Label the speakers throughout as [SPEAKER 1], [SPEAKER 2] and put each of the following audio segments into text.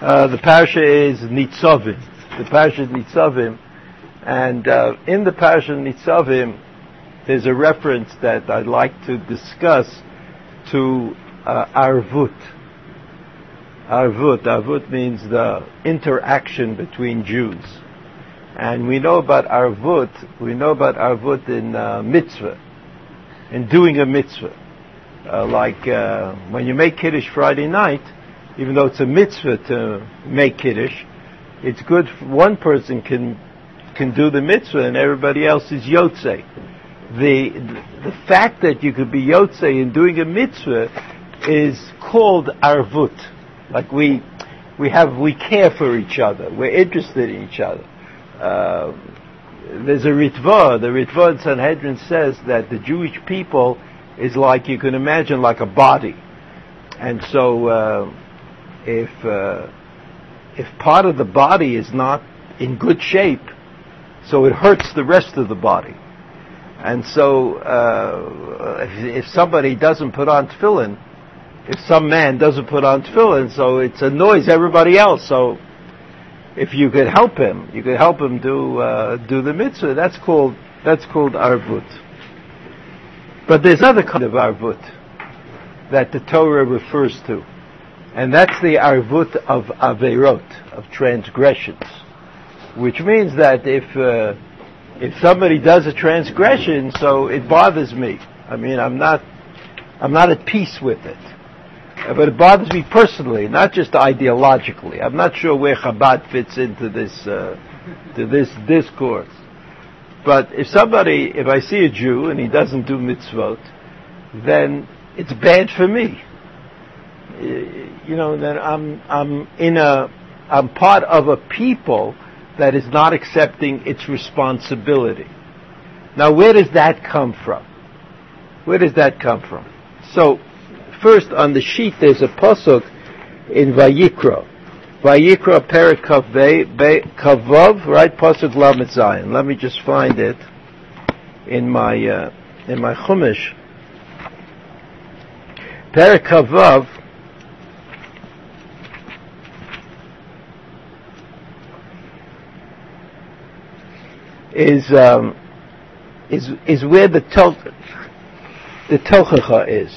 [SPEAKER 1] Uh, the parasha is Nitzavim. The parasha is Nitzavim. And uh, in the parasha Nitzavim, there's a reference that I'd like to discuss to uh, Arvut. Arvut. Arvut means the interaction between Jews. And we know about Arvut, we know about Arvut in uh, mitzvah, in doing a mitzvah. Uh, like uh, when you make Kiddush Friday night, even though it's a mitzvah to make Kiddush, it's good one person can can do the mitzvah and everybody else is Yotze. The, the fact that you could be Yotze in doing a mitzvah is called Arvut. Like we, we have, we care for each other. We're interested in each other. Uh, there's a Ritva, the Ritva in Sanhedrin says that the Jewish people is like, you can imagine, like a body. And so, uh, if, uh, if part of the body is not in good shape, so it hurts the rest of the body. And so, uh, if, if, somebody doesn't put on tefillin, if some man doesn't put on tefillin, so it annoys everybody else. So, if you could help him, you could help him do uh, do the mitzvah. That's called that's called arvut. But there's other kind of arvut that the Torah refers to, and that's the arvut of averot of transgressions which means that if uh, if somebody does a transgression, so it bothers me. I mean, I'm not I'm not at peace with it, uh, but it bothers me personally, not just ideologically. I'm not sure where Chabad fits into this uh, to this discourse. But if somebody, if I see a Jew and he doesn't do mitzvot, then it's bad for me. You know, that I'm I'm in a I'm part of a people that is not accepting its responsibility. Now, where does that come from? Where does that come from? So, first on the sheet there's a pasuk in Vayikra. Vayikra Perikav Kavav, right? Pasuk Lamed Zayin. Let me just find it in my uh, in my Chumash. Perikavav is um, is is where the to, the tochacha is.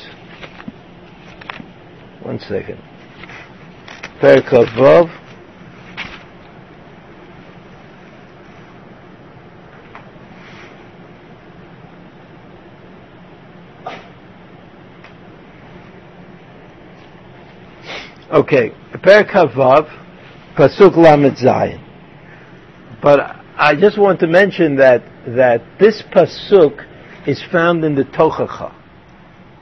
[SPEAKER 1] One second. Perikov Vav. Okay, Perikov Vav, Pasuk Lamed Zayin. But I just want to mention that that this pasuk is found in the Tochacha,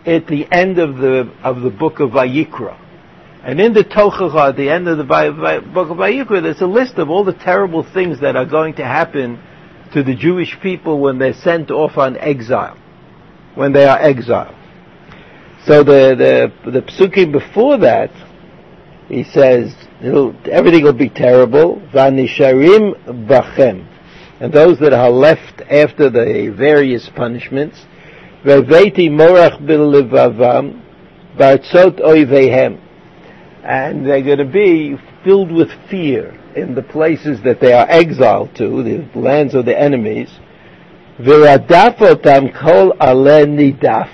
[SPEAKER 1] at the end of the of the book of Vayikra, and in the Tochacha, at the end of the book of Vayikra, there's a list of all the terrible things that are going to happen to the Jewish people when they're sent off on exile, when they are exiled. So the the the psukim before that, he says everything will be terrible. Vanisharim bachem and those that are left after the various punishments, Veveti morach bil bartzot oivehem, and they're going to be filled with fear in the places that they are exiled to, the lands of the enemies. Viradafotam kol nidaf,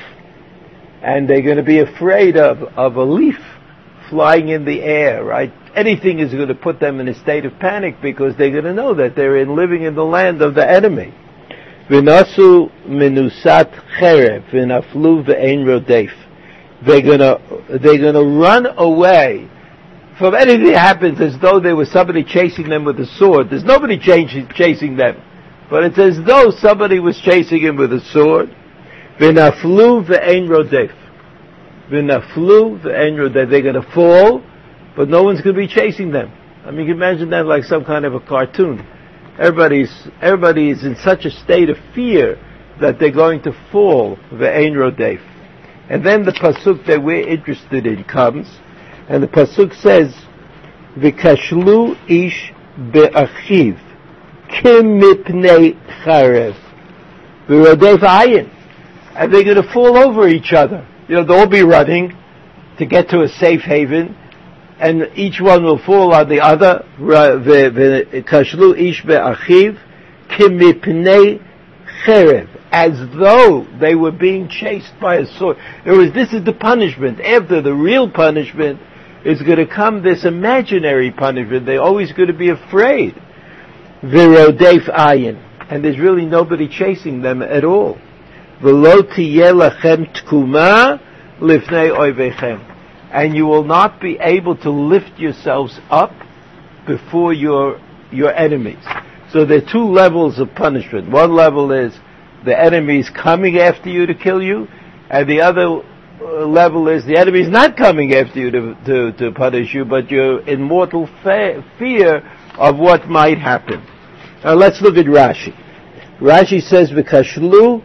[SPEAKER 1] and they're going to be afraid of, of a leaf flying in the air, right? Anything is going to put them in a state of panic because they're going to know that they're in living in the land of the enemy. V'nasu minusat cherev v'naflu ve'ein rodef. They're gonna, they're gonna run away from anything that happens as though there was somebody chasing them with a sword. There's nobody chasing chasing them. But it's as though somebody was chasing him with a sword. V'naflu ve'ein rodef. V'naflu ve'ein rodef. They're gonna fall but no one's going to be chasing them. I mean, you can imagine that like some kind of a cartoon. Everybody's everybody is in such a state of fear that they're going to fall. Ve'ein rodef. And then the pasuk that we're interested in comes, and the pasuk says, "V'kashlu ish be'achiv kim mipnei charev v'rodef ayin," and they're going to fall over each other. You know, they'll all be running to get to a safe haven, and each one will fall on the other. Kashlu ish be'achiv kimipnei cherev, as though they were being chased by a sword. In words, this is the punishment. After the real punishment is going to come this imaginary punishment. They're always going to be afraid. Virodef ayin. And there's really nobody chasing them at all. V'lo lachem tkuma lifnei oivechem and you will not be able to lift yourselves up before your, your enemies. So there are two levels of punishment. One level is the enemy is coming after you to kill you, and the other uh, level is the enemy is not coming after you to, to, to punish you, but you're in mortal fa- fear of what might happen. Now let's look at Rashi. Rashi says, "V'kashlu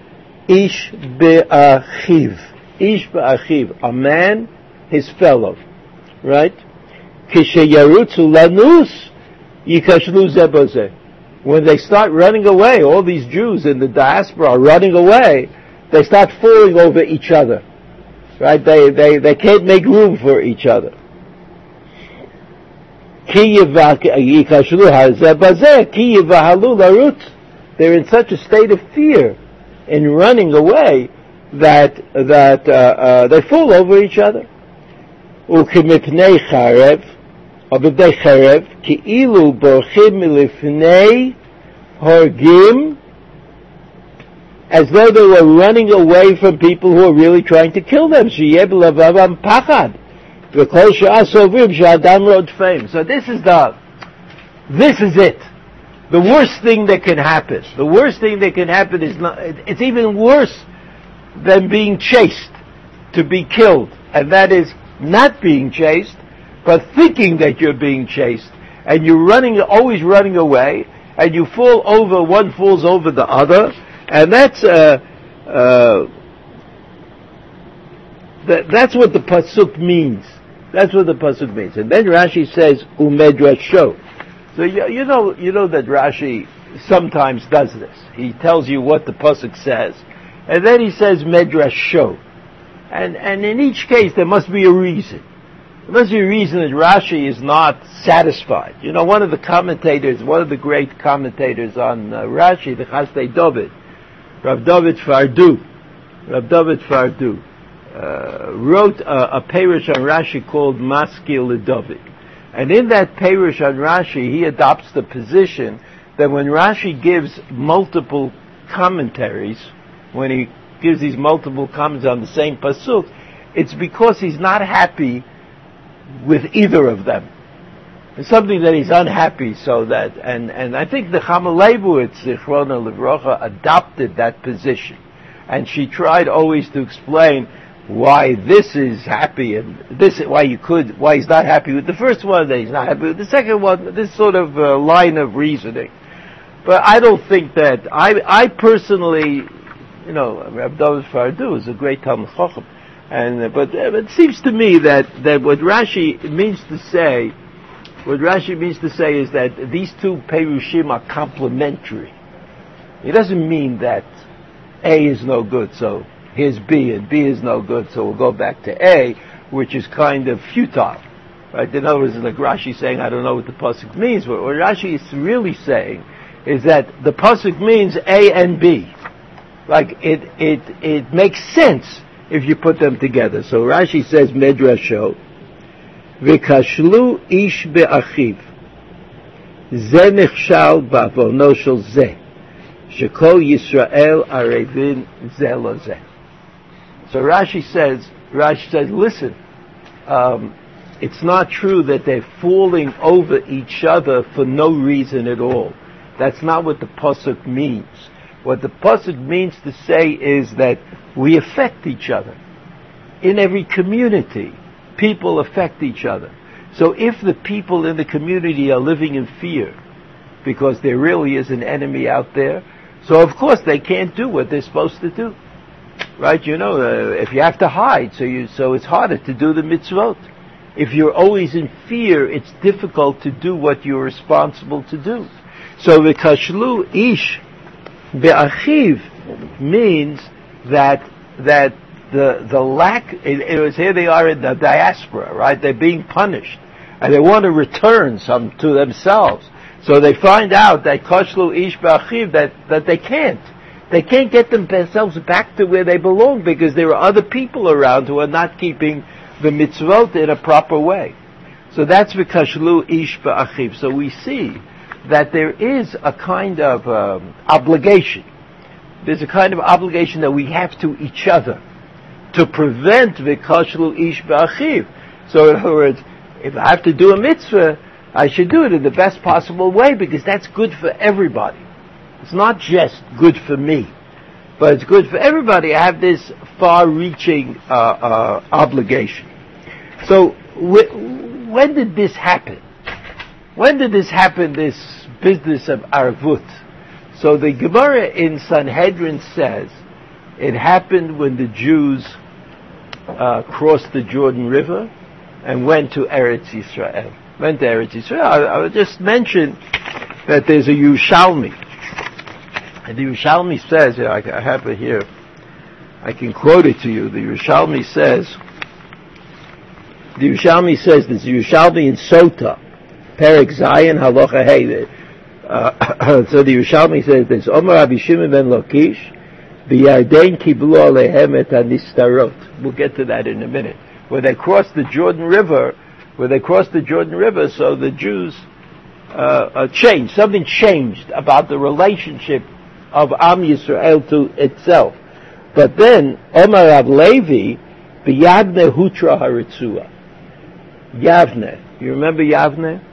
[SPEAKER 1] ish be'achiv." Ish be'achiv, a man his fellow. Right? When they start running away, all these Jews in the diaspora are running away, they start falling over each other. Right? They, they, they can't make room for each other. They're in such a state of fear in running away that that uh, uh, they fall over each other. וכמפני חרב, או בדי חרב, כאילו בורחים מלפני הורגים, as though they were running away from people who are really trying to kill them. שיהיה בלבבם פחד. וכל שעה סוברים שהאדם רודפים. So this is the, this is it. The worst thing that can happen. The worst thing that can happen is not, it's even worse than being chased to be killed. And that is not being chased, but thinking that you're being chased, and you're running, always running away, and you fall over, one falls over the other, and that's, uh, uh, that, that's what the pasuk means. That's what the pasuk means. And then Rashi says, umedrasho. So you, you know, you know that Rashi sometimes does this. He tells you what the pasuk says, and then he says medrasho. And, and in each case, there must be a reason. There must be a reason that Rashi is not satisfied. You know, one of the commentators, one of the great commentators on uh, Rashi, the Chasdei David, Rav David Pardo, Rav David Pardo, uh, wrote a, a perush on Rashi called Maskil David. And in that perush on Rashi, he adopts the position that when Rashi gives multiple commentaries, when he gives these multiple comments on the same pasuk, it's because he's not happy with either of them. It's something that he's unhappy, so that, and, and I think Nechama Leibowitz, Zichrona Livrocha, adopted that position. And she tried always to explain why this is happy and this, why you could, why he's not happy with the first one, that he's not happy with the second one, this sort of uh, line of reasoning. But I don't think that, I, I personally you know, Rab David Pardo is a great Talmud Chacham. And, uh, but uh, it seems to me that, that what Rashi means to say, what Rashi means to say is that these two Perushim are complementary. It doesn't mean that A is no good, so here's B, and B is no good, so we'll go back to A, which is kind of futile. Right? In other words, like Rashi saying, I don't know what the Pasuk means, but what Rashi is really saying is that the Pasuk means A and B like it, it, it makes sense if you put them together. So Rashi says Medrasho, Vikashlu ish be'achiv, ze nechshal ba'avono shel ze, shekol Yisrael arevin ze ze. So Rashi says, Rashi says, listen, um, it's not true that they're falling over each other for no reason at all. That's not what the pasuk means. What the pasuk means to say is that we affect each other. In every community, people affect each other. So if the people in the community are living in fear, because there really is an enemy out there, so of course they can't do what they're supposed to do. Right? You know, uh, if you have to hide, so you, so it's harder to do the mitzvot. If you're always in fear, it's difficult to do what you're responsible to do. So the kashlu ish Be'achiv means that the the the lack. It, it was here they are in the diaspora, right? They're being punished, and they want to return some to themselves. So they find out that koshlu ish ba'achiv, that, that they can't. They can't get themselves back to where they belong because there are other people around who are not keeping the mitzvot in a proper way. So that's v'kashlu ish ba'achiv. So we see that there is a kind of um, obligation. There's a kind of obligation that we have to each other to prevent v'kashlu ish ba'achiv. So in other words, if I have to do a mitzvah, I should do it in the best possible way because that's good for everybody. It's not just good for me, but it's good for everybody. I have this far-reaching uh, uh, obligation. So, wh- when did this happen? When did this happen? This business of arvut. So the Gemara in Sanhedrin says it happened when the Jews uh, crossed the Jordan River and went to Eretz Yisrael. Went to Eretz Yisrael. I, I just mention that there's a Yerushalmi. And the Yerushalmi says, I, I have it here, I can quote it to you. The Yerushalmi says, the Yerushalmi says, there's a Yerushalmi in Sota, Perek Zayin Halacha Hey. Uh, so the Yerushalmi says, there's Omar Rabbi Shimon ben Lakish, B'Yarden kiblu alehem et anistarot. We'll get to that in a minute. Where they crossed the Jordan River, where they crossed the Jordan River, so the Jews uh, uh, changed. Something changed about the relationship of Am Yisrael to itself. But then Omar Rav Levi, B'Yavne Hutra Haritzua. Yavne. You remember Yavne?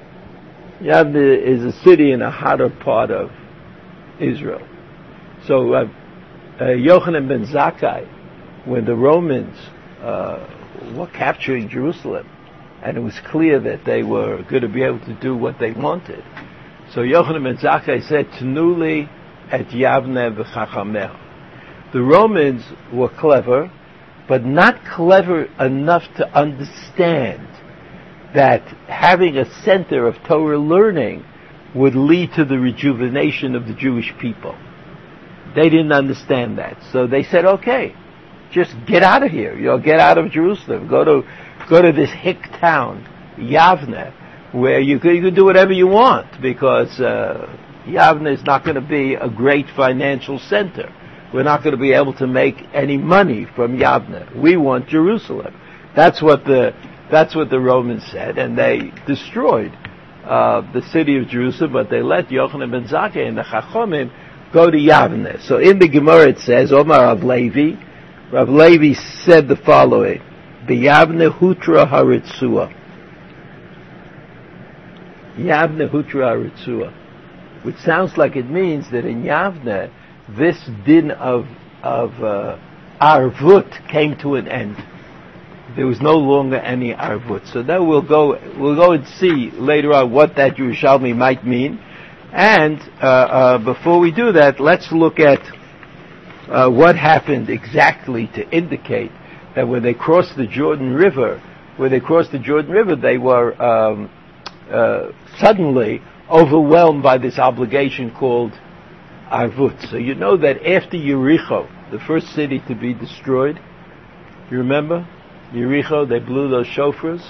[SPEAKER 1] Yavne is a city in a hotter part of Israel. So uh, uh, Yochanan ben Zakkai, when the Romans uh, were capturing Jerusalem, and it was clear that they were going to be able to do what they wanted. So Yochanan ben Zakkai said, Tnuli et Yavne v'chachameh. The Romans were clever, but not clever enough to understand that having a center of Torah learning would lead to the rejuvenation of the Jewish people. They didn't understand that. So they said, okay, just get out of here. You know, get out of Jerusalem. Go to, go to this hick town, Yavne, where you can, you can do whatever you want because, uh, Yavne is not going to be a great financial center. We're not going to be able to make any money from Yavne. We want Jerusalem. That's what the, that's what the Romans said, and they destroyed uh, the city of Jerusalem, but they let Yochanan ben Zakkai and the Chachomim go to Yavne. So in the Gemara it says, Omar Rav Levi, Rav Levi said the following, B'Yavne Hutra Haritzua. Yavne Hutra Haritzua. Which sounds like it means that in Yavne, this din of, of uh, Arvut came to an end. There was no longer any Arvut. So now we'll go, we'll go and see later on what that Yerushalmi might mean. And uh, uh, before we do that, let's look at uh, what happened exactly to indicate that when they crossed the Jordan River, when they crossed the Jordan River, they were um, uh, suddenly overwhelmed by this obligation called Arvut. So you know that after Yericho, the first city to be destroyed, you remember? Yericho, they blew those shofars.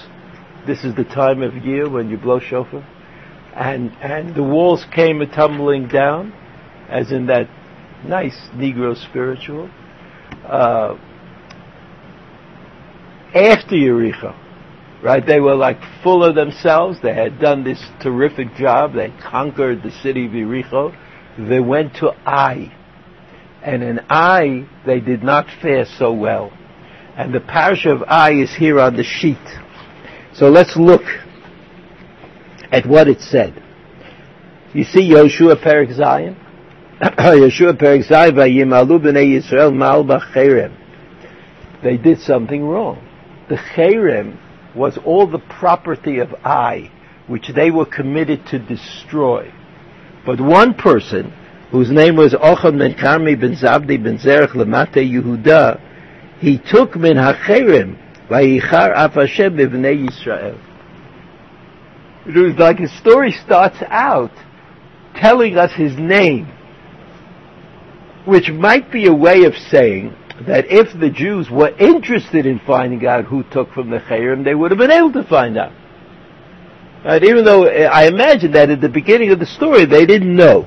[SPEAKER 1] This is the time of year when you blow shofar and and the walls came a tumbling down, as in that nice Negro spiritual. Uh, after Yericho, right? They were like full of themselves. They had done this terrific job. They conquered the city of Yericho. They went to Ai, and in Ai they did not fare so well. And the parish of Ai is here on the sheet. So let's look at what it said. You see Yoshua Perik Zayin? Yoshua Perik Zayin, Vayimalu b'nei Yisrael mal b'cherem. They did something wrong. The cherem was all the property of Ai, which they were committed to destroy. But one person, whose name was Ochon ben Karmi ben Zabdi ben Zerach Lamate Yehuda, he took min hacherem, vayichar af Hashem b'nei Yisrael. It was like his story starts out telling us his name, which might be a way of saying that if the Jews were interested in finding out who took from the Chayrim, they would have been able to find out. Right? Even though uh, I imagine that at the beginning of the story they didn't know.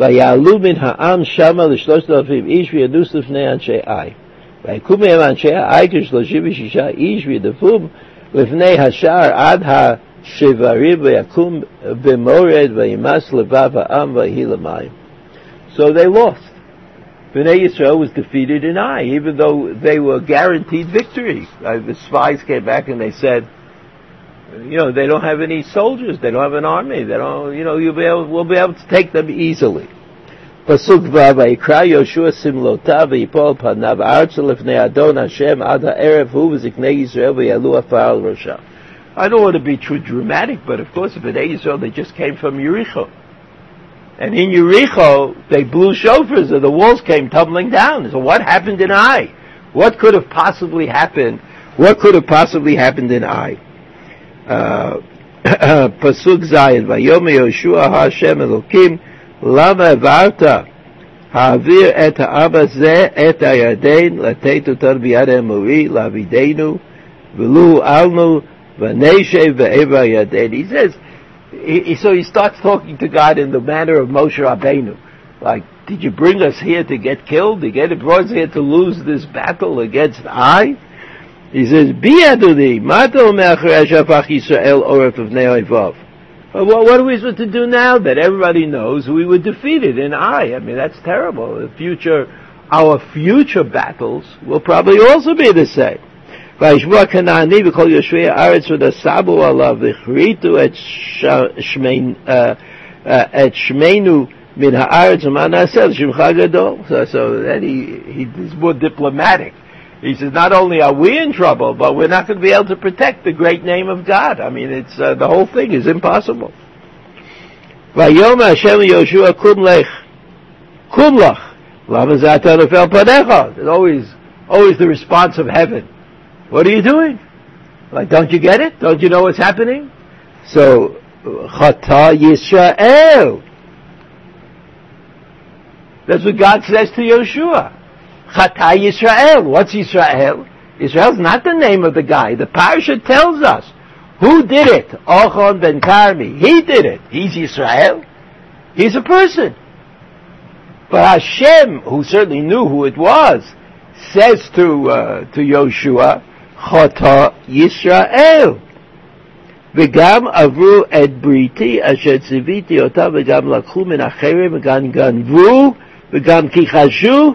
[SPEAKER 1] ויעלו מן העם שמה לשלושת אלפים איש וידוס לפני אנשי עי. ויקום מהם אנשי העי כשלושים ושישה איש וידפום לפני השער עד השברים ויקום במורד וימס לבב העם ויהי למים. So they lost. Bnei Yisrael was defeated in Ai, even though they were guaranteed victory. Uh, the spies came back and they said, you know, they don't have any soldiers, they don't have an army, they don't, you know, you'll be able, we'll be able to take them easily. פסוק ו' ויקרא יהושע סמלותיו ויפול פניו ארצה לפני אדון השם עד הערב הוא וזקני ישראל ויעלו עפר על ראשם. I don't want to be too dramatic, but of course, Bnei Yisrael, they just came from Yericho. And in Yericho, they blew shofars and the walls came tumbling down. So what happened in Ai? What could have possibly happened? What could have possibly happened in Ai? פסוק ז' ויאמר יהושע השם אלוקים למה העברת העביר את העם הזה את הירדן לתת אותנו ביד האמורי לעבידנו ולו הועלנו ונשב בעבר הירדן. He says, he, so he starts talking to God in the manner of Moshe Rabbeinu. Like, did you bring us here to get killed? Did you brought us here to lose this battle against I? He says, Bi adudi, mato me'achrei shafach Yisrael oref of ne'oivav. Well, what are we supposed to do now that everybody knows we were defeated in Ai? I mean, that's terrible. The future, our future battles will probably also be the same. וישמוע כנעני וכל יושבי הארץ ונשאבו עליו והכריתו את שמנו מן הארץ ומה נעשה לשמך גדול. So, so then he, he is more diplomatic. He says, not only are we in trouble, but we're not going to be able to protect the great name of God. I mean, it's, uh, the whole thing is impossible. Vayoma Hashem Yoshua Kumlech. Kumlach. Lama Zatanafel Panecha. There's always, always the response of heaven. What are you doing? Like, don't you get it? Don't you know what's happening? So, Chata Yisrael. That's what God says to Yoshua. Chata Yisrael. What's Yisrael? Israel's not the name of the guy. The parasha tells us. Who did it? Ochon ben Karmi. He did it. He's Yisrael. He's a person. But Hashem, who certainly knew who it was, says to uh, to Yoshua, Chata Yisrael. וגם עברו את בריתי אשר ציוויתי אותם וגם לקחו מן החרם וגם גנבו וגם כיחשו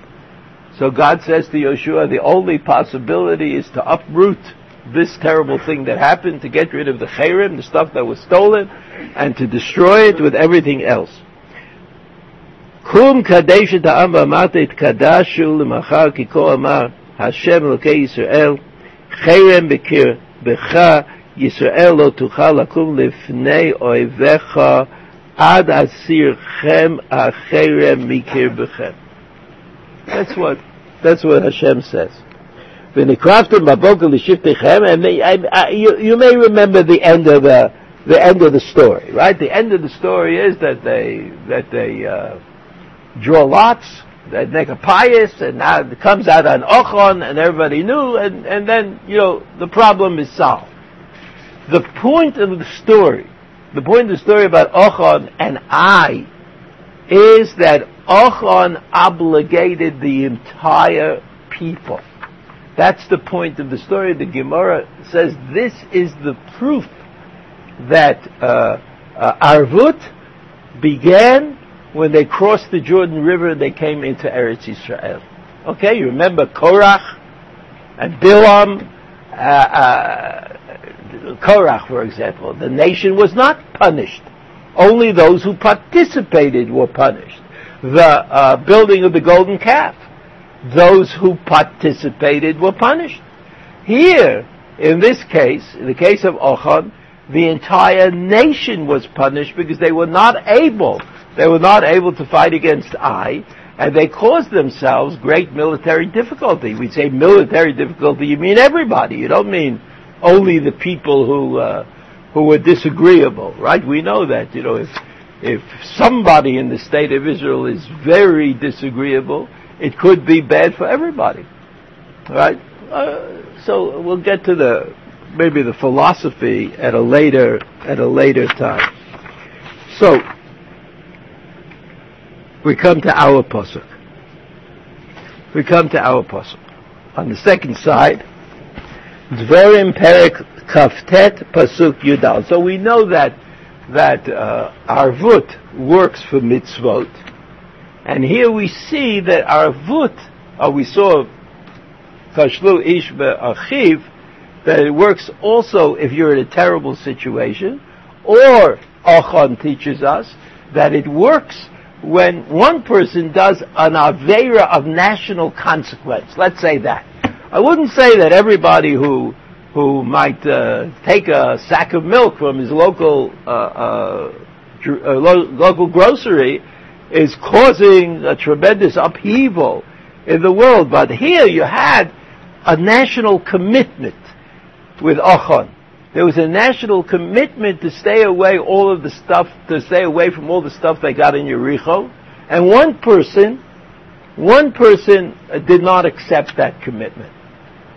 [SPEAKER 1] So God says to Yeshua, the only possibility is to uproot this terrible thing that happened, to get rid of the cherem, the stuff that was stolen, and to destroy it with everything else. קום קדש את העם ואמרת התקדשו למחר כי כה אמר השם אלוקי ישראל חרם בקרבך ישראל לא תוכל לקום לפני אויביך עד אסירכם החרם מקרבכם. That's what, that's what Hashem says. And they, I, I, you, you may remember the end of the the end of the story, right? The end of the story is that they that they uh, draw lots, they make a pious, and now it comes out on Ochon, and everybody knew, and, and then you know the problem is solved. The point of the story, the point of the story about Ochon and I is that Ochon obligated the entire people. That's the point of the story. The Gemara says this is the proof that uh, uh, Arvut began when they crossed the Jordan River they came into Eretz Israel. Okay, you remember Korach and Bilam, uh, uh, Korach, for example. The nation was not punished. Only those who participated were punished. The uh, building of the golden calf. Those who participated were punished. Here, in this case, in the case of Ochon, the entire nation was punished because they were not able, they were not able to fight against Ai, and they caused themselves great military difficulty. We say military difficulty, you mean everybody. You don't mean only the people who uh, who were disagreeable, right? We know that. You know, if if somebody in the state of Israel is very disagreeable, it could be bad for everybody, right? Uh, so we'll get to the maybe the philosophy at a later at a later time. So we come to our pasuk. We come to our pasuk. On the second side, Dvarim Perik Kaftet Pasuk Yudal. So we know that that uh, Arvut works for mitzvot, and here we see that Arvut, uh, we saw Tashlu Ish Achiv, that it works also if you're in a terrible situation, or Achon teaches us that it works when one person does an Avera of national consequence. Let's say that. I wouldn't say that everybody who who might uh, take a sack of milk from his local uh, uh, uh, lo- local grocery is causing a tremendous upheaval in the world. But here you had a national commitment with Ochon. There was a national commitment to stay away all of the stuff, to stay away from all the stuff they got in Yericho. And one person, one person did not accept that commitment.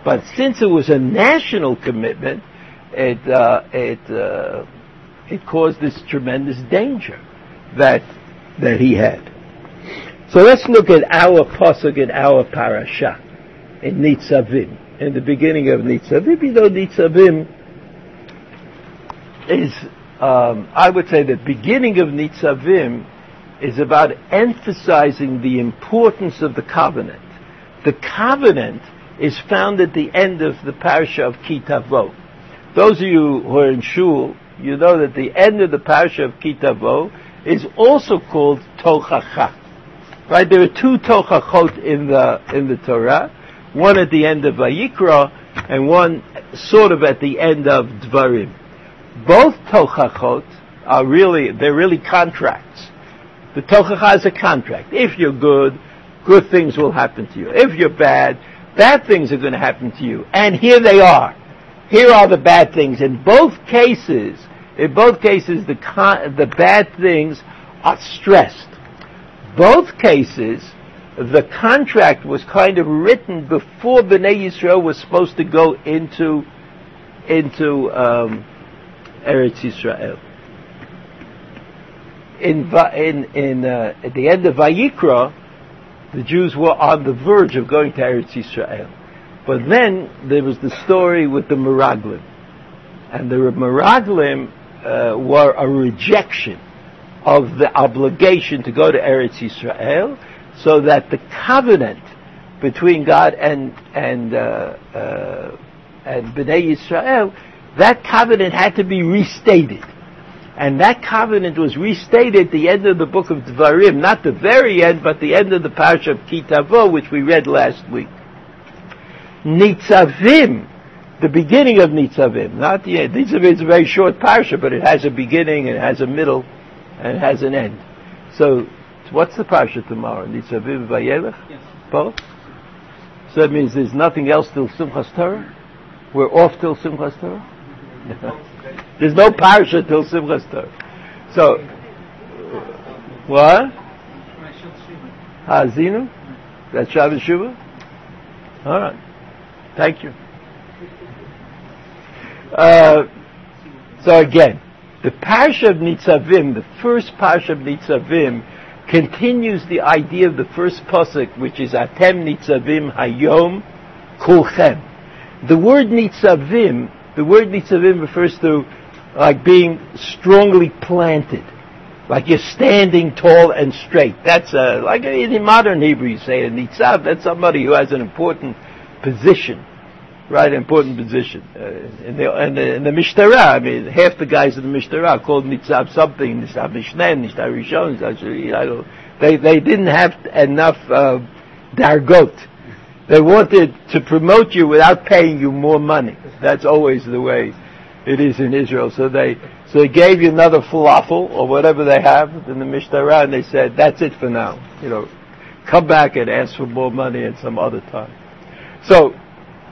[SPEAKER 1] But since it was a national commitment, it, uh, it, uh, it caused this tremendous danger that, that he had. So let's look at our pasuk in our parasha in Nitzavim, in the beginning of Nitzavim. You know, Nitzavim is, um, I would say, the beginning of Nitzavim is about emphasizing the importance of the covenant. The covenant is found at the end of the parasha of Kitavo. Those of you who are in shul, you know that the end of the parasha of Kitavo is also called Tochacha. Right? There are two Tochachot in the in the Torah, one at the end of Vayikra and one sort of at the end of Dvarim both tochachot are really, they're really contracts. The tochacha is a contract. If you're good, good things will happen to you. If you're bad, bad things are going to happen to you. And here they are. Here are the bad things. In both cases, in both cases, the, con- the bad things are stressed. Both cases, the contract was kind of written before Bnei Yisrael was supposed to go into, into, um, Eretz Yisrael. In, in, in, uh, at the end of Vayikra, the Jews were on the verge of going to Eretz Yisrael. But then there was the story with the Meraglim. And the Meraglim uh, were a rejection of the obligation to go to Eretz Yisrael, so that the covenant between God and and uh, uh, and Bnei Yisrael that covenant had to be restated. And that covenant was restated at the end of the book of Dvarim, not the very end, but the end of the parasha of Kitavo, which we read last week. Nitzavim, the beginning of Nitzavim, not the end. Nitzavim is a very short parasha, but it has a beginning, it has a middle, and it has an end. So, what's the parasha tomorrow? Nitzavim Vayelech? Yes. Both? So that means there's nothing else till Simchas Torah? We're off till Simchas Torah? There's no parasha till Simchas Torah. So, what? Hazinu? That's Shabbos Shuvah? All right. Thank you. Uh, so again, the parasha of Nitzavim, the first parasha of Nitzavim, continues the idea of the first pasuk, which is Atem Nitzavim Hayom Kulchem. The word Nitzavim the word nitzavim refers to like being strongly planted, like you're standing tall and straight. That's a, like in modern Hebrew you say a nitzav, that's somebody who has an important position, right, important position. Uh, in, the, in, the, the I mean, half the guys in the Mishtara called nitzav something, nitzav mishneh, nitzav rishon, nitzav, they, they didn't have enough uh, dargot. They wanted to promote you without paying you more money. That's always the way it is in Israel. So they so they gave you another falafel or whatever they have in the Mishnah, and they said, "That's it for now. You know, come back and ask for more money at some other time." So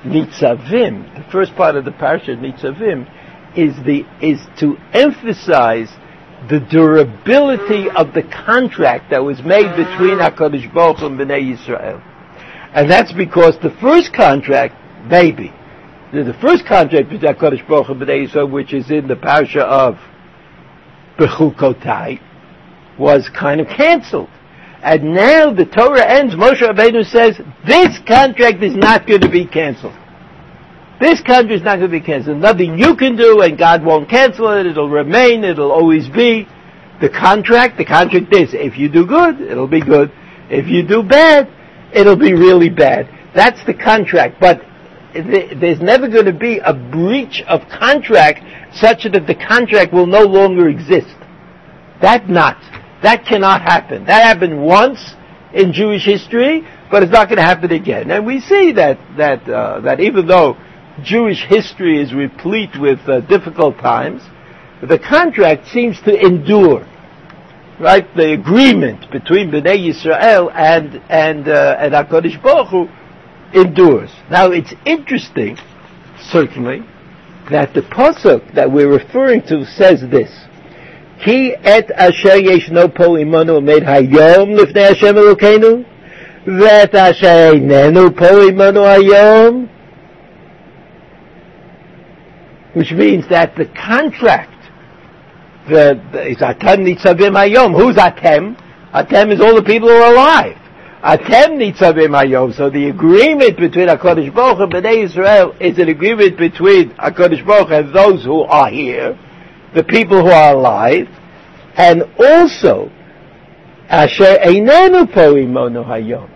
[SPEAKER 1] Nitzavim, the first part of the parasha, Nitzavim, is the is to emphasize the durability of the contract that was made between Hakadosh Baruch and Bnei Yisrael, and that's because the first contract, maybe the, first contract with HaKadosh Baruch Hu B'nai which is in the parasha of Bechukotai, was kind of cancelled. And now the Torah ends, Moshe Rabbeinu says, this contract is not going to be cancelled. This contract is not going to be cancelled. Nothing you can do and God won't cancel it. It'll remain. It'll always be. The contract, the contract is, if you do good, it'll be good. If you do bad, it'll be really bad. That's the contract. But there's never going to be a breach of contract such that the contract will no longer exist. That not. That cannot happen. That happened once in Jewish history, but it's not going to happen again. And we see that that uh, that even though Jewish history is replete with uh, difficult times, the contract seems to endure. Right, the agreement between Bnei Yisrael and and uh, and Hakadosh Baruch Hu endures. Now it's interesting, certainly, that the pasuk that we're referring to says this. Ki et asher yeshno po imanu made hayom lifnei Hashem Elokeinu, vet asher einenu po imanu hayom, which means that the contract, the, atem nitzavim hayom. Who's atem? Atem is all the people who are alive. Atem nitzavim hayom. So the agreement between Hakadosh Baruch and Bnei Israel is an agreement between Hakadosh Baruch and those who are here, the people who are alive, and also Asher Einenu Po Imono Hayom.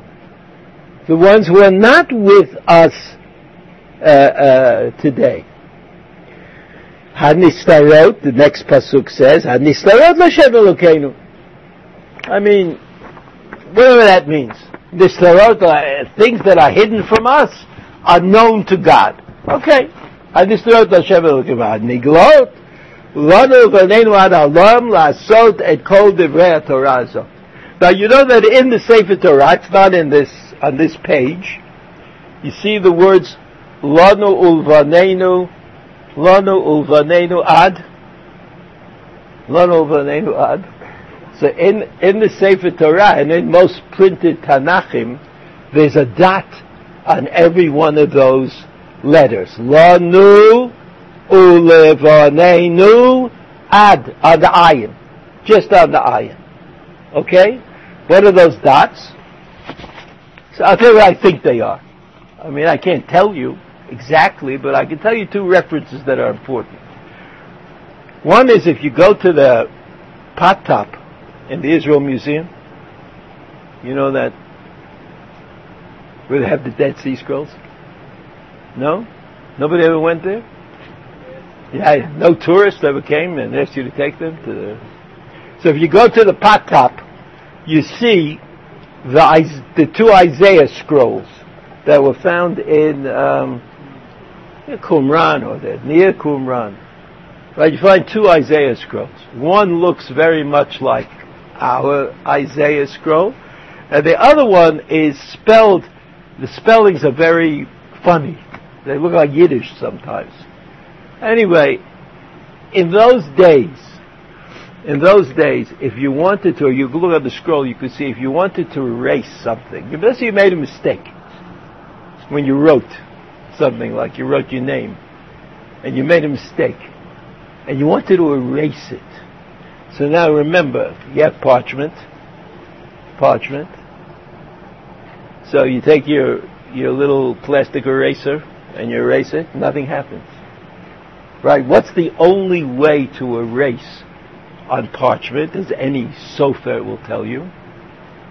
[SPEAKER 1] The ones who are not with us uh, uh, today. Hanistarot, the next pasuk says, Hanistarot Lashem Elokeinu. I mean, whatever that means. The starot, uh, things that are hidden from us, are known to God. Okay. Hanistarot Hashem Elokim Niglot, Lanu V'neinu Ad Alam La'asot Et Kol Divrei Torah Now you know that in the Sefer Torah, it's not in this, on this page, you see the words Lanu Ulvaneinu, Lanu Ulvaneinu Ad, Lanu Ulvaneinu Ad, so in, in the Sefer Torah and in most printed Tanachim, there's a dot on every one of those letters. Lanu ulevanenu ad on the ayin. Just on the ayin. Okay? What are those dots? So I'll tell you what I think they are. I mean, I can't tell you exactly, but I can tell you two references that are important. One is if you go to the pot top in the Israel Museum. You know that where they have the Dead Sea Scrolls? No? Nobody ever went there? Yeah, no tourists ever came and asked you to take them to the... So if you go to the pot top, you see the, the two Isaiah scrolls that were found in um, Qumran or there, near Qumran. Right, you find two Isaiah scrolls. One looks very much like our Isaiah scroll. And the other one is spelled, the spellings are very funny. They look like Yiddish sometimes. Anyway, in those days, in those days, if you wanted to, or you look at the scroll, you could see if you wanted to erase something, let's say you made a mistake when you wrote something, like you wrote your name, and you made a mistake, and you wanted to erase it, so now remember, you have parchment, parchment. So you take your, your little plastic eraser and you erase it, nothing happens. Right? What's the only way to erase on parchment, as any sofer will tell you?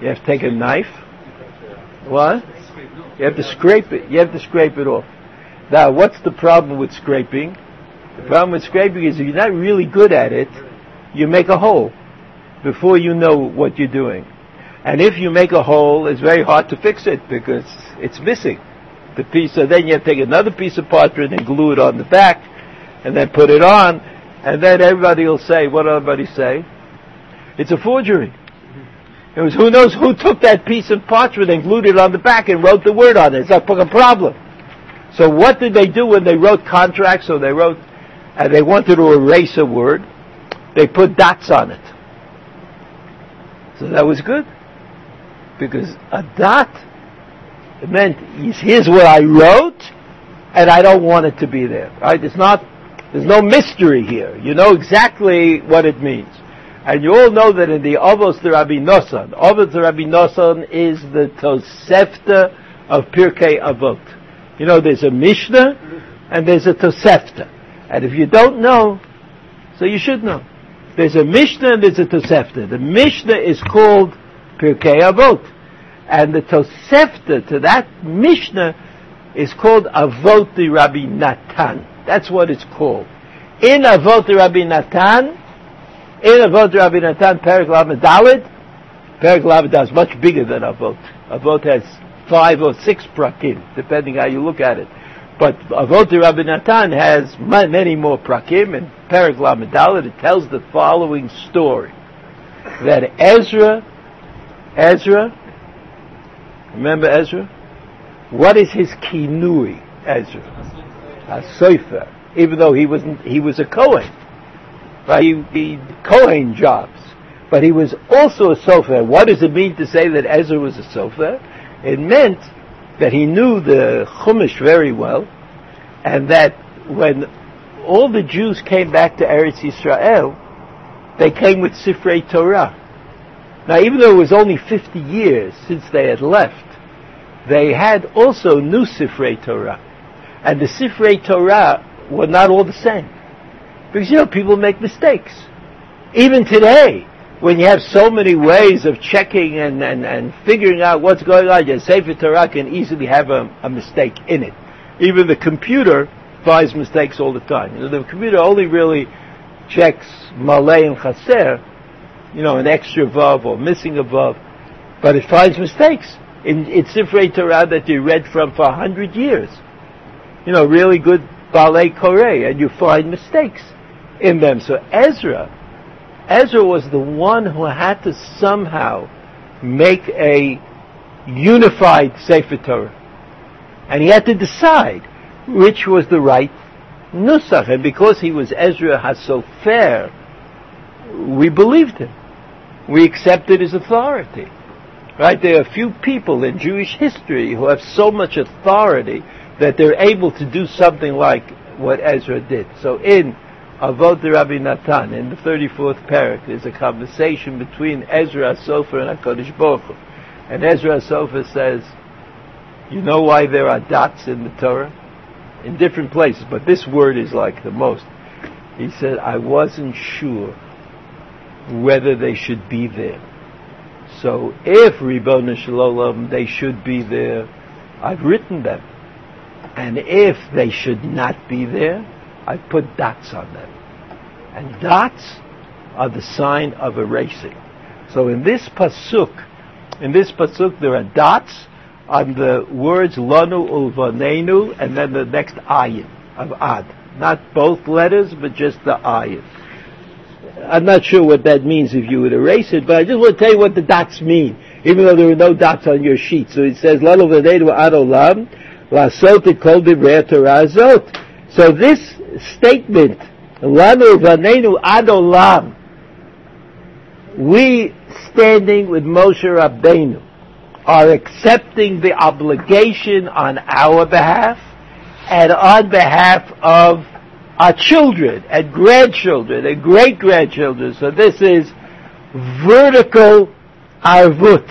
[SPEAKER 1] You have to take a knife. What? You have to scrape it. You have to scrape it off. Now, what's the problem with scraping? The problem with scraping is if you're not really good at it, you make a hole before you know what you're doing. And if you make a hole, it's very hard to fix it because it's missing the piece. So then you have to take another piece of parchment and glue it on the back, and then put it on, and then everybody will say, what will everybody say? It's a forgery. It was who knows who took that piece of parchment and glued it on the back and wrote the word on it. It's a problem. So what did they do when they wrote contracts or they wrote, and they wanted to erase a word? They put dots on it. So that was good. Because a dot meant, here's what I wrote, and I don't want it to be there. Right? It's not, there's no mystery here. You know exactly what it means. And you all know that in the Avos d'Rabbi Nosson, Avos d'Rabbi Nosson is the Tosefta of Pirkei Avot. You know, there's a Mishnah and there's a Tosefta. And if you don't know, so you should know. There's a Mishnah and there's a Tosefta. The Mishnah is called Pirkei Avot. And the Tosefta to that Mishnah is called Avot d'Rabbi Natan. That's what it's called. In Avot Rabbi Natan, in Avot Rabbi Natan, Perik Lamed Dalit, Perik Lamed is much bigger than Avot. Avot has five or six prakim, depending how you look at it. But Avot Rabbi Natan has many more prakim, and Perik Lamed it tells the following story. That Ezra, Ezra, remember Ezra? What is his kinui, Ezra? A sofer. Even though he wasn't, he was a Kohen. Right? He, he Kohen jobs. But he was also a sofer. What does it mean to say that Ezra was a sofer? It meant that he knew the Chumash very well, and that when all the Jews came back to Eretz Yisrael, they came with Sifrei Torah. Now, even though it was only 50 years since they had left, they had also new Sifrei Torah. And the Sifrei Torah were not all the same. Because, you know, people make mistakes. Even today, when you have so many ways of checking and, and, and figuring out what's going on, your Sefer Torah can easily have a, a mistake in it. Even the computer finds mistakes all the time. You know, the computer only really checks Malei and Chaser, you know, an extra vav or missing a vav, but it finds mistakes in, in Sifrei Torah that you read from for a hundred years. You know, really good ba'al koreh, and you find mistakes in them. So Ezra, Ezra was the one who had to somehow make a unified Sefer Torah. And he had to decide which was the right Nusach. And because he was Ezra Hasofer, we believed him. We accepted his authority. Right? There are few people in Jewish history who have so much authority that they're able to do something like what Ezra did. So in Avot Rabbi Natan, in the 34th parak, there's a conversation between Ezra Sofer and HaKadosh Baruch Hu. And Ezra Sofer says, you know why there are dots in the Torah? In different places, but this word is like the most. He said, I wasn't sure whether they should be there. So if Ribbon Shalom, they should be there, I've written them. And if they should not be there, I put dots on them. And dots are the sign of erasing. So in this pasuk, in this pasuk, there are dots on the words lanu ulvanenu and then the next ayin of ad. Not both letters, but just the ayin. I'm not sure what that means if you would erase it, but I just want to tell you what the dots mean, even though there are no dots on your sheet. So it says lanu ulvanenu ad olam lasot the So this statement, lanu ulvanenu ad olam, we standing with Moshe Rabbeinu are accepting the obligation on our behalf and on behalf of our children and grandchildren and great grandchildren. So this is vertical arvut.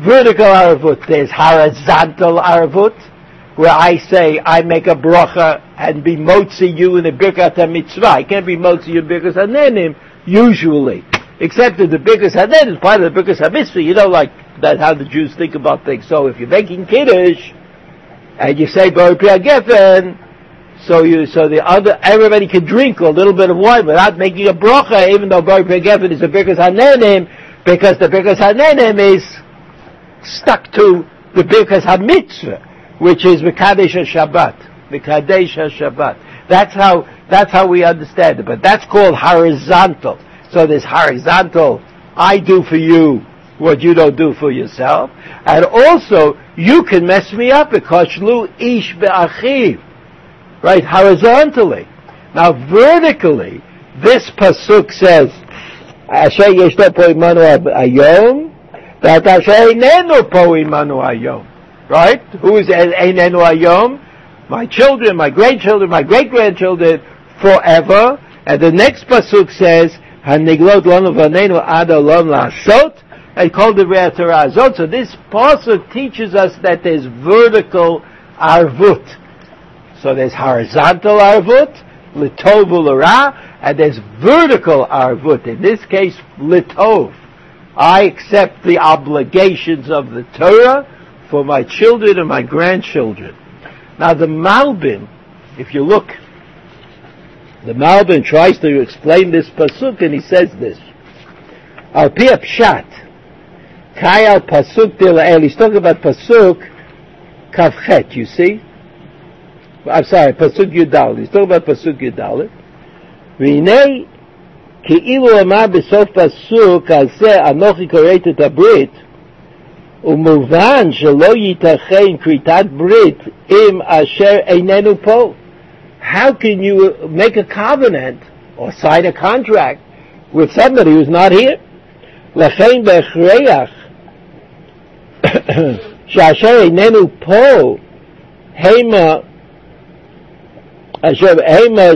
[SPEAKER 1] Vertical arvut. There's horizontal arvut where I say I make a bracha and be motzi you in the birkat mitzvah. I can't be motzi you in birkat hanenim usually, except that the birkat hanen is part of the birkat mitzvah. You know, like that how the Jews think about things. So if you're making kiddush and you say bar geffen, so you so the other everybody can drink a little bit of wine without making a bracha, even though bar geffen is a birkat hanenim, because the birkat hanenim is stuck to the birkas hamitzvah which is Mekadesh Shabbat. Mekadesh Shabbat. That's how, that's how we understand it. But that's called horizontal. So there's horizontal, I do for you what you don't do for yourself. And also, you can mess me up because Shlu Ish Be'achiv. Right, horizontally. Now vertically, this pasuk says, Asher yeshto po imanu ayom, that Asher inenu po imanu ayom. Right? Who is Einenu Ayom? My children, my grandchildren, my great-grandchildren, forever. And the next pasuk says, "Haniglot lanu v'anenu ad olam la'asot." I call the Torah azot. So this pasuk teaches us that there's vertical arvut. So there's horizontal arvut, litov u'lara, and there's vertical arvut. In this case, litov. I accept the obligations of the Torah, for my children and my grandchildren. Now the Malbim, if you look, the Malbim tries to explain this pasuk and he says this. Al pi pshat, kai pasuk dila'el, he's talking about pasuk kavchet, you see? I'm sorry, pasuk yudal, he's talking about pasuk yudal. והנה כאילו אמר בסוף פסוק על זה אנוכי קוראת את הברית ומובן שלא ייתכן כריתת ברית עם אשר איננו פה. How can you make a covenant or sign a contract with somebody who's not here? לכן בהכרח שאשר איננו פה המה אשר המה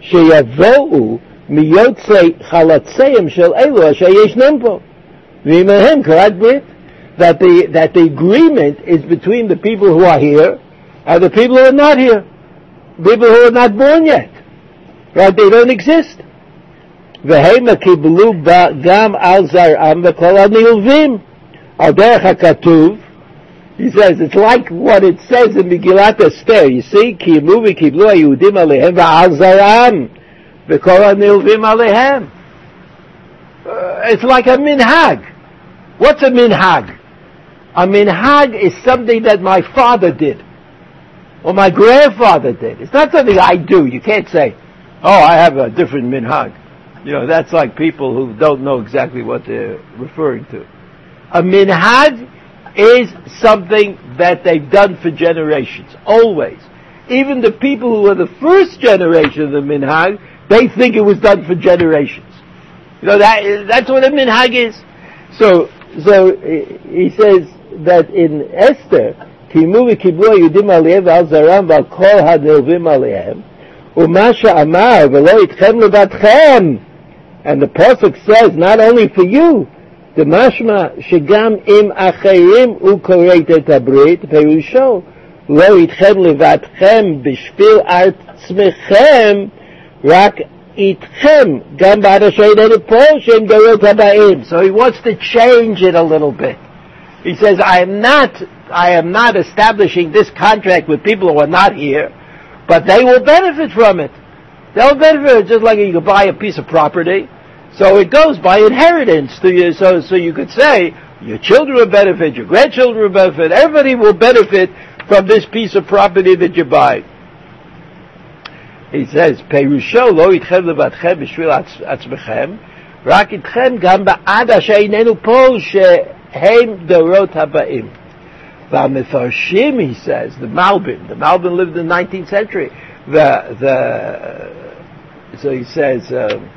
[SPEAKER 1] שיבואו מיוצאי חלציהם של אלו אשר ישנם פה. That the, that the agreement is between the people who are here and the people who are not here. People who are not born yet. Right? They don't exist. והמה קיבלו גם על זרעם וכל הנלווים. על דרך הכתוב, he says, it's like what it says in Megillat Esther. You see, קיימו וקיבלו היהודים עליהם ועל זרעם וכל הנלווים עליהם. It's like a minhag. What's a minhag? A minhag is something that my father did. Or my grandfather did. It's not something I do. You can't say, oh, I have a different minhag. You know, that's like people who don't know exactly what they're referring to. A minhag is something that they've done for generations, always. Even the people who are the first generation of the minhag, they think it was done for generations. You know, that, that's what a minhag is. So, so he says that in Esther, קיימו וקיבלו היהודים עליהם ועל זרם ועל כל הנלווים עליהם, ומה שאמר ולא איתכם לבדכם, and the Prophet says not only for you, דמשמע שגם אם אחרים הוא כורת את הברית, פירושו לא איתכם לבדכם בשביל עצמכם, רק איתכם גם בעד אשר איננו פה שהם דורות הבאים. So he wants to change it a little bit. He says, I am not, I am not establishing this contract with people who are not here, but they will benefit from it. They'll benefit just like you could buy a piece of property. So it goes by inheritance to you. So, so you could say your children will benefit, your grandchildren will benefit, everybody will benefit from this piece of property that you buy. he says, "Peirusho lo itchem levatchem b'shvil atzbechem, rak itchem gam ba'ad asheinenu pol sheheim dorot habaim." Va'mitharshim, he says, the Malbim. The Malbim lived in the nineteenth century. The the so he says, um,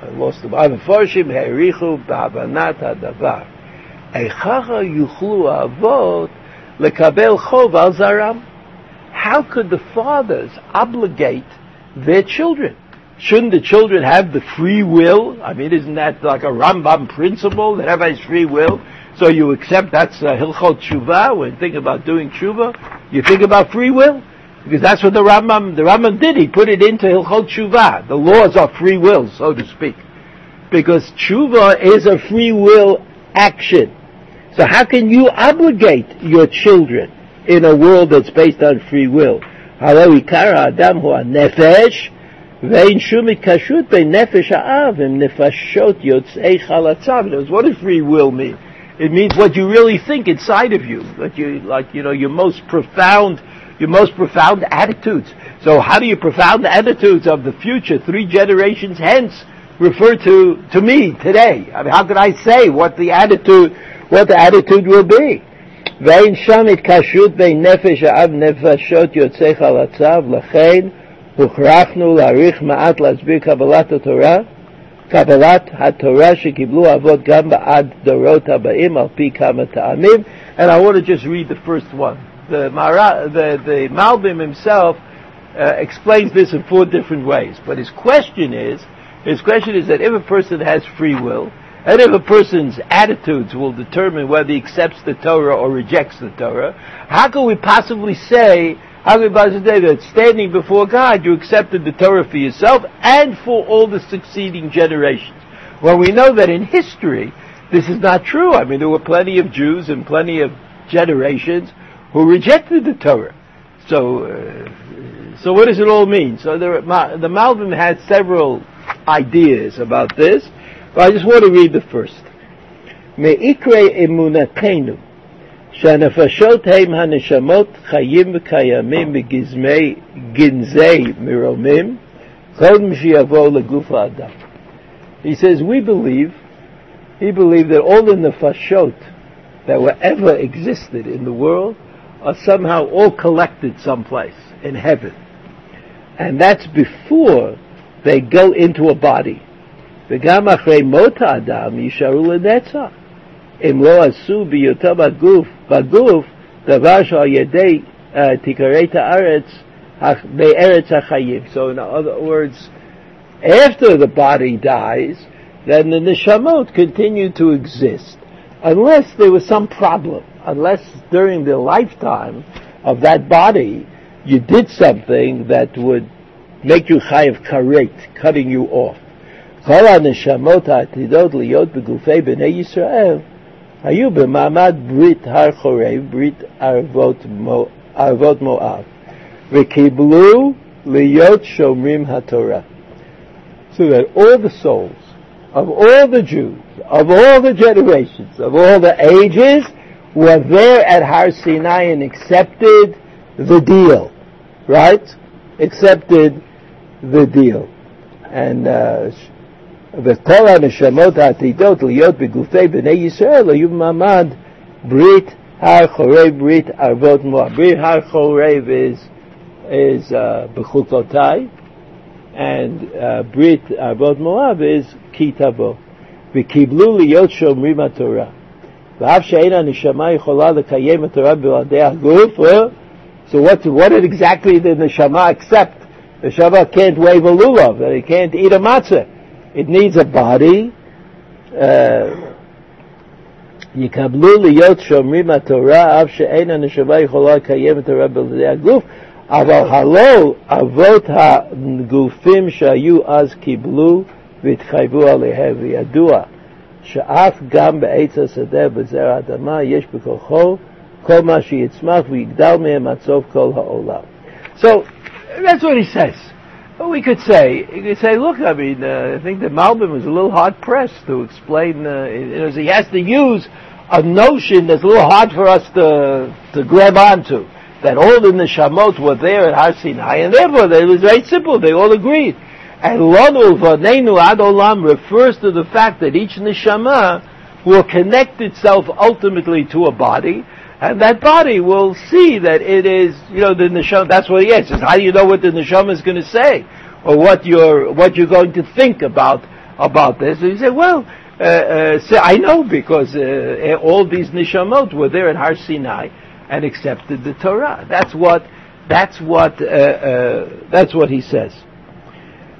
[SPEAKER 1] I lost the va'mitharshim heirichu ba'avanat ha'davar. Eichacha yuchlu avot lekabel chov al. How could the fathers obligate? Their children. Shouldn't the children have the free will? I mean, isn't that like a Rambam principle that everybody has free will? So you accept that's uh, Hilchot Tshuva, when think about doing Tshuva, you think about free will? Because that's what the Rambam, the Rambam did, he put it into Hilchot Tshuva. The laws are free will, so to speak. Because Tshuva is a free will action. So how can you obligate your children in a world that's based on free will? הלא עיקר האדם הוא הנפש, ואין שום התקשרות בין נפש האב עם נפשות יוצאי חלציו. What does free will mean? It means what you really think inside of you, like you, like you know, your most profound, your most profound attitudes. So, how do your profound attitudes of the future, three generations hence, refer to to me today? I mean, how could I say what the attitude, what the attitude will be? ואין שם התקשרות בין נפש האב נפשות יוצאי חלציו, לכן הוכרחנו להעריך מעט להסביר קבלת התורה, קבלת התורה שקיבלו אבות גם בעד דורות הבאים על פי כמה טעמים. And I want to just read the first one. The, Mara, the, the Malbim himself uh, explains this in four different ways. But his question is, his question is that if a person has free will, and if a person's attitudes will determine whether he accepts the Torah or rejects the Torah, how can we possibly say, how can we possibly say that standing before God you accepted the Torah for yourself and for all the succeeding generations? Well, we know that in history, this is not true. I mean, there were plenty of Jews and plenty of generations who rejected the Torah. So, uh, so what does it all mean? So there, the Malbim has several ideas about this. But I just want to read the first. מעיקרי אמונתנו שהנפשות הם הנשמות חיים וקיימים בגזמי גנזי מרומים קודם שיבואו לגוף האדם. He says, we believe, he believed that all the nefashot that were ever existed in the world are somehow all collected someplace in heaven. And that's before they go into a body. וגם אחרי מות האדם יישארו לנצח. אם לא עשו בהיותו בגוף, בגוף דבר שעל ידי uh, תקראת הארץ בארץ החיים. So in other words, after the body dies, then the neshamot continue to exist, unless there was some problem, unless during the lifetime of that body you did something that would make you chayav karet, cutting you off. כל הנשמות העתידות להיות בגופי בני ישראל היו במעמד ברית הר חורב, ברית ערבות, ערבות מואב, וקיבלו להיות שומרים התורה. So that all the souls of all the Jews, of all the generations, of all the ages, were there at Har Sinai and accepted the deal, right? Accepted the deal. And uh, וכל הנשמות העתידות להיות בגופי בני ישראל היו במעמד ברית הר חורב, ברית ערבות מואב. ברית הר חורב is, is uh, בחוקותיי, and uh, ברית ערבות מואב is כי תבוא. וקיבלו להיות שומרים התורה. ואף שאין הנשמה יכולה לקיים התורה בלעדי הגוף, so what, what did exactly the neshama accept? The neshama can't wave a lulav, and he can't eat a matzah. It needs a body. יקבלו להיות שומרים התורה, אף שאין הנשמה יכולה לקיים את התורה בלעדי הגוף, אבל הלא אבות הגופים שהיו אז קיבלו והתחייבו עליהם, וידוע שאף גם בעץ השדה בזרע האדמה יש בכוחו כל מה שיצמח ויגדל מהם עד סוף כל העולם. So, that's what he says. Well, we could say, you could say, look, I mean, uh, I think that Malbim was a little hard pressed to explain, uh, you know, he has to use a notion that's a little hard for us to, to grab onto. That all the neshamot were there at Har Sinai, and therefore it was very simple, they all agreed. And Lonu Vanenu Ad Olam refers to the fact that each neshama will connect itself ultimately to a body, and that body will see that it is, you know, the neshama. That's what he asks. How do you know what the neshama is going to say, or what you're what you're going to think about about this? And he said, well, uh, uh, so I know because uh, all these neshamot were there at Har Sinai and accepted the Torah. That's what that's what uh, uh, that's what he says.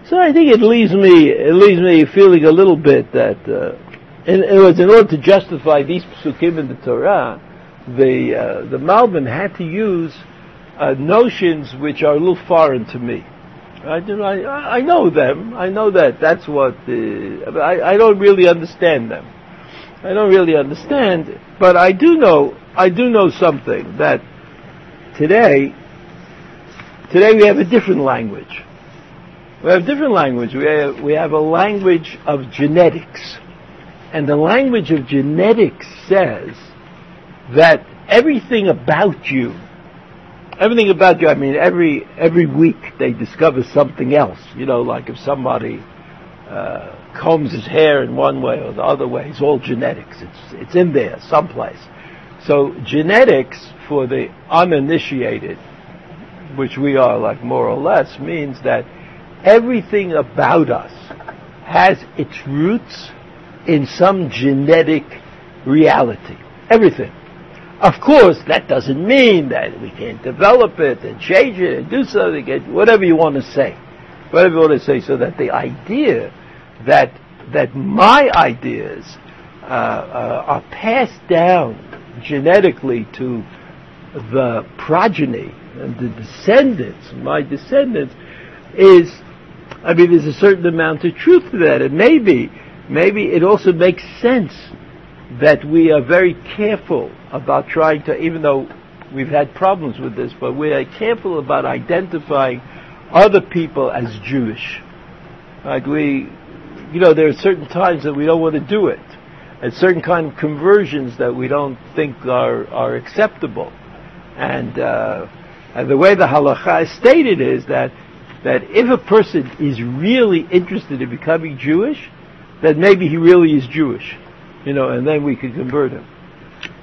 [SPEAKER 1] So I think it leaves me it leaves me feeling a little bit that uh, in, in, in order to justify these psukim in the Torah, the uh, the Malbim had to use uh, notions which are a little foreign to me. I, do, I, I know them. I know that. That's what. Uh, I, I don't really understand them. I don't really understand, but I do know. I do know something that today. Today we have a different language. We have a different language. We have, we have a language of genetics. And the language of genetics says that everything about you, everything about you, I mean, every, every week they discover something else. You know, like if somebody uh, combs his hair in one way or the other way, it's all genetics. It's, it's in there someplace. So genetics for the uninitiated, which we are like more or less, means that everything about us has its roots in some genetic reality. Everything. Of course, that doesn't mean that we can't develop it and change it and do something, whatever you want to say. Whatever you want to say, so that the idea that, that my ideas uh, uh, are passed down genetically to the progeny and the descendants, my descendants, is, I mean, there's a certain amount of truth to that. And maybe maybe it also makes sense that we are very careful about trying to, even though we've had problems with this, but we are careful about identifying other people as Jewish. Like we, you know, there are certain times that we don't want to do it, and certain kind of conversions that we don't think are are acceptable, and uh, and the way the halacha is stated is that that if a person is really interested in becoming Jewish, that maybe he really is Jewish, you know, and then we could convert him.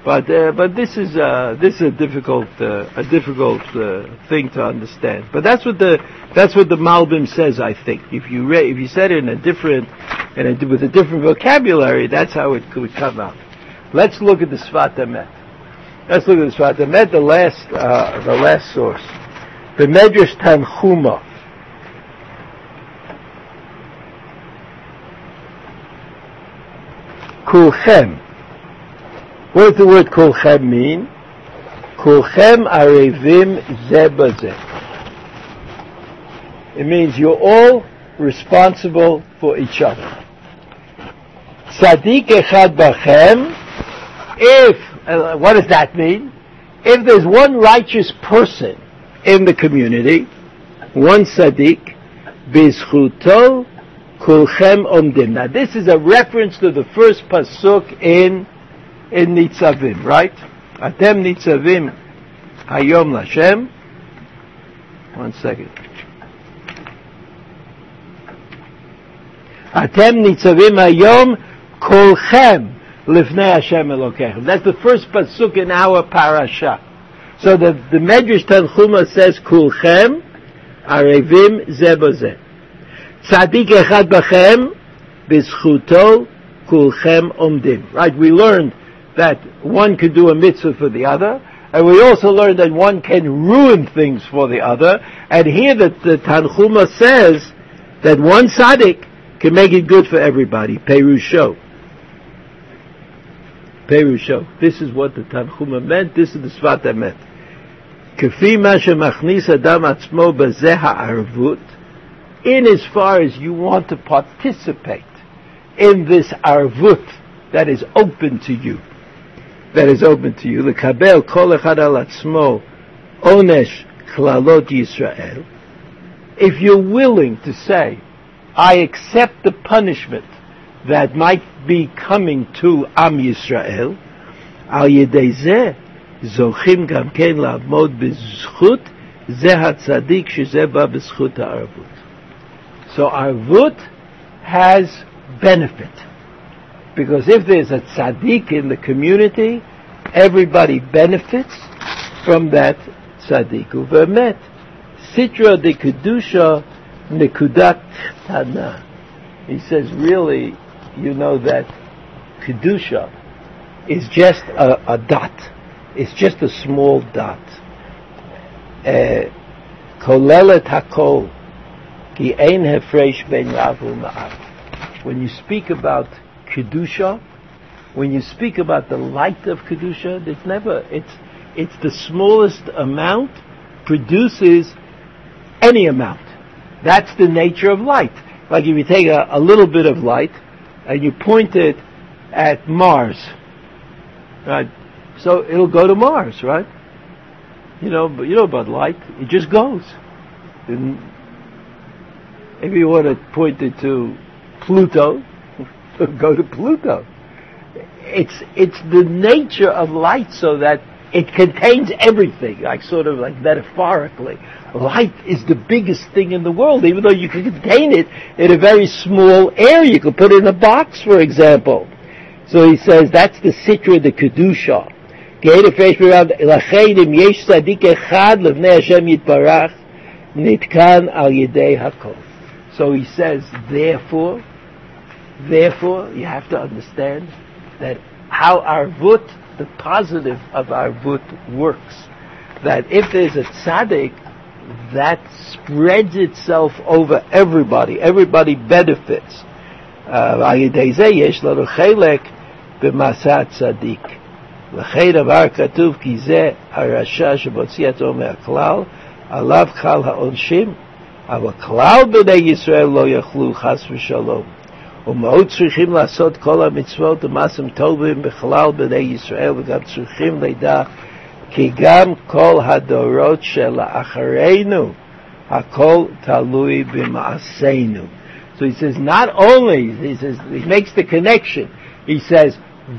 [SPEAKER 1] But uh, but this is uh, this is a difficult uh, a difficult uh, thing to understand. But that's what the that's what the Malbim says. I think if you re- if you said it in a different in a, with a different vocabulary, that's how it could come out. Let's look at the Sfat. Let's look at the Sfat the last uh, the last source, the Medrash Tanchuma. Kulchem. What does the word kulchem mean? Kulchem arevim zebazeh. It means you're all responsible for each other. Sadiq echad bachem, if, uh, what does that mean? If there's one righteous person in the community, one Sadiq, bizchuto Kulchem omdim. Now this is a reference to the first pasuk in in Nitzavim, right? Atem Nitzavim Hayom Lashem. One second. Atem Nitzavim Hayom Kolchem Lifnei Hashem Elokechem. That's the first pasuk in our parasha. So the, the Medrash Tanchuma says Kulchem Arevim Zebozeh. Tzaddik echad b'chem, b'schuto kulchem omdim. Right, we learned that one can do a mitzvah for the other, and we also learned that one can ruin things for the other, and here that the Tanchuma says that one tzaddik can make it good for everybody. Perusho. Perusho. This is what the Tanchuma meant, this is the Sfat Emet. כפי מה שמכניס אדם עצמו בזה הערבות, in as far as you want to participate in this arvut that is open to you. That is open to you. L'kabel kol echad al atzmo onesh klalot Yisrael. If you're willing to say, I accept the punishment that might be coming to Am Yisrael, al yedei zeh zochim gam ken לעמוד בזכות זה הצדיק שזה בא בזכות הערבות. So arvut has benefit. Because if there's a tzaddik in the community, everybody benefits from that tzaddik. Uvermet, sitra de kedusha nekudat tana. He says, really, you know that kedusha is just a, a dot. It's just a small dot. Uh, kolelet hakol when you speak about Kedusha, when you speak about the light of kedusha, it's never it's it's the smallest amount produces any amount. That's the nature of light. Like if you take a, a little bit of light and you point it at Mars, right? So it'll go to Mars, right? You know, but you know about light, it just goes. If you want to point it to Pluto, go to Pluto. It's it's the nature of light so that it contains everything, like sort of like metaphorically. Light is the biggest thing in the world, even though you can contain it in a very small area. You could put it in a box, for example. So he says that's the sitra, the kedusha. So he says, therefore, therefore, you have to understand that how arvut, the positive of arvut, works. That if there's a tzaddik, that spreads itself over everybody. Everybody benefits. Uh, אבל כלל בני ישראל לא יאכלו חס ושלום. ומאוד צריכים לעשות כל המצוות ומעשים טובים בכלל בני ישראל, וגם צריכים לדע כי גם כל הדורות שלאחרינו, הכל תלוי במעשינו. So he says, not only, he says, he makes the connection. He says,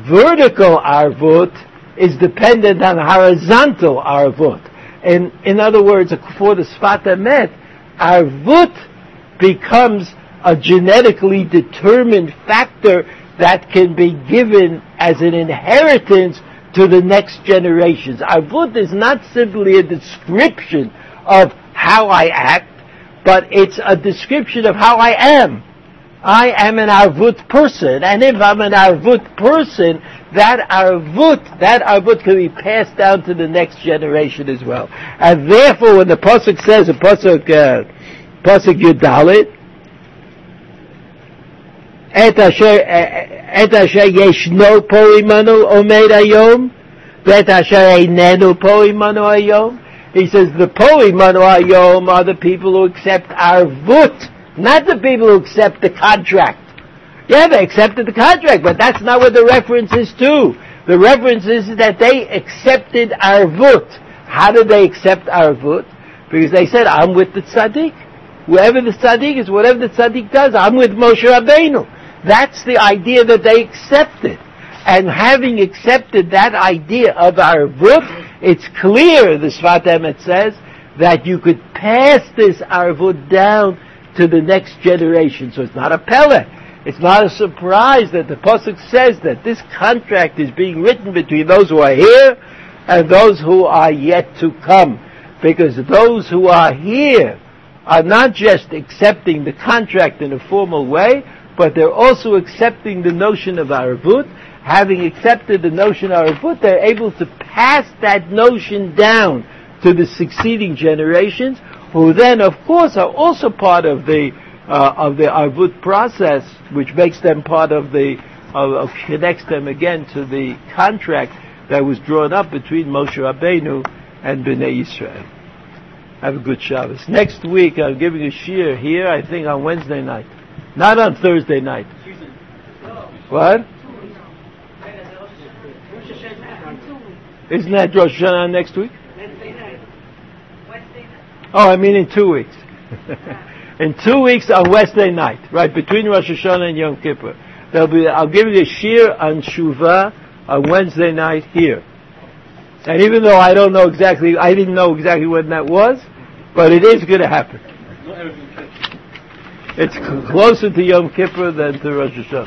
[SPEAKER 1] vertical arvut is dependent on horizontal arvut. And in other words, for the Sfat Emet, arvut becomes a genetically determined factor that can be given as an inheritance to the next generations. Arvut is not simply a description of how I act, but it's a description of how I am. I am an arvut person, and if I'm an arvut person, that arvut, that arvut can be passed down to the next generation as well. And therefore, when the pasuk says, the pasuk, uh, pasuk Yudalit, et asher, uh, et asher yeshno po omed ayom, et asher einenu po ayom. He says the po imanu ayom are the people who accept arvut, not the people who accept the contract. Yeah, they accepted the contract, but that's not what the reference is to. The reference is that they accepted arvut. How did they accept arvut? Because they said, I'm with the tzaddik. Whoever the tzaddik is, whatever the tzaddik does, I'm with Moshe Rabbeinu. That's the idea that they accepted. And having accepted that idea of arvut, it's clear, the Sfat Emet says, that you could pass this arvut down to the next generation. So it's not a pele. It's not a surprise that the Pasuk says that this contract is being written between those who are here and those who are yet to come. Because those who are here are not just accepting the contract in a formal way, but they're also accepting the notion of Arvut. Having accepted the notion of Arvut, they're able to pass that notion down to the succeeding generations, who then, of course, are also part of the uh, of the Arvut process, which makes them part of the uh, connects them again to the contract that was drawn up between Moshe Rabbeinu and Bnei Israel. Have a good Shabbos. Next week, I'm giving a shiur here, I think on Wednesday night. Not on Thursday night. What? Isn't that Rosh Hashanah next week? Wednesday night. Wednesday night. Oh, I mean in two weeks. in two weeks on Wednesday night, right between Rosh Hashanah and Yom Kippur. There'll be. I'll give you a shiur on Shuvah on Wednesday night here. And even though I don't know exactly, I didn't know exactly when that was, but it is going to happen. It's closer to Yom Kippur than to Rosh Hashanah.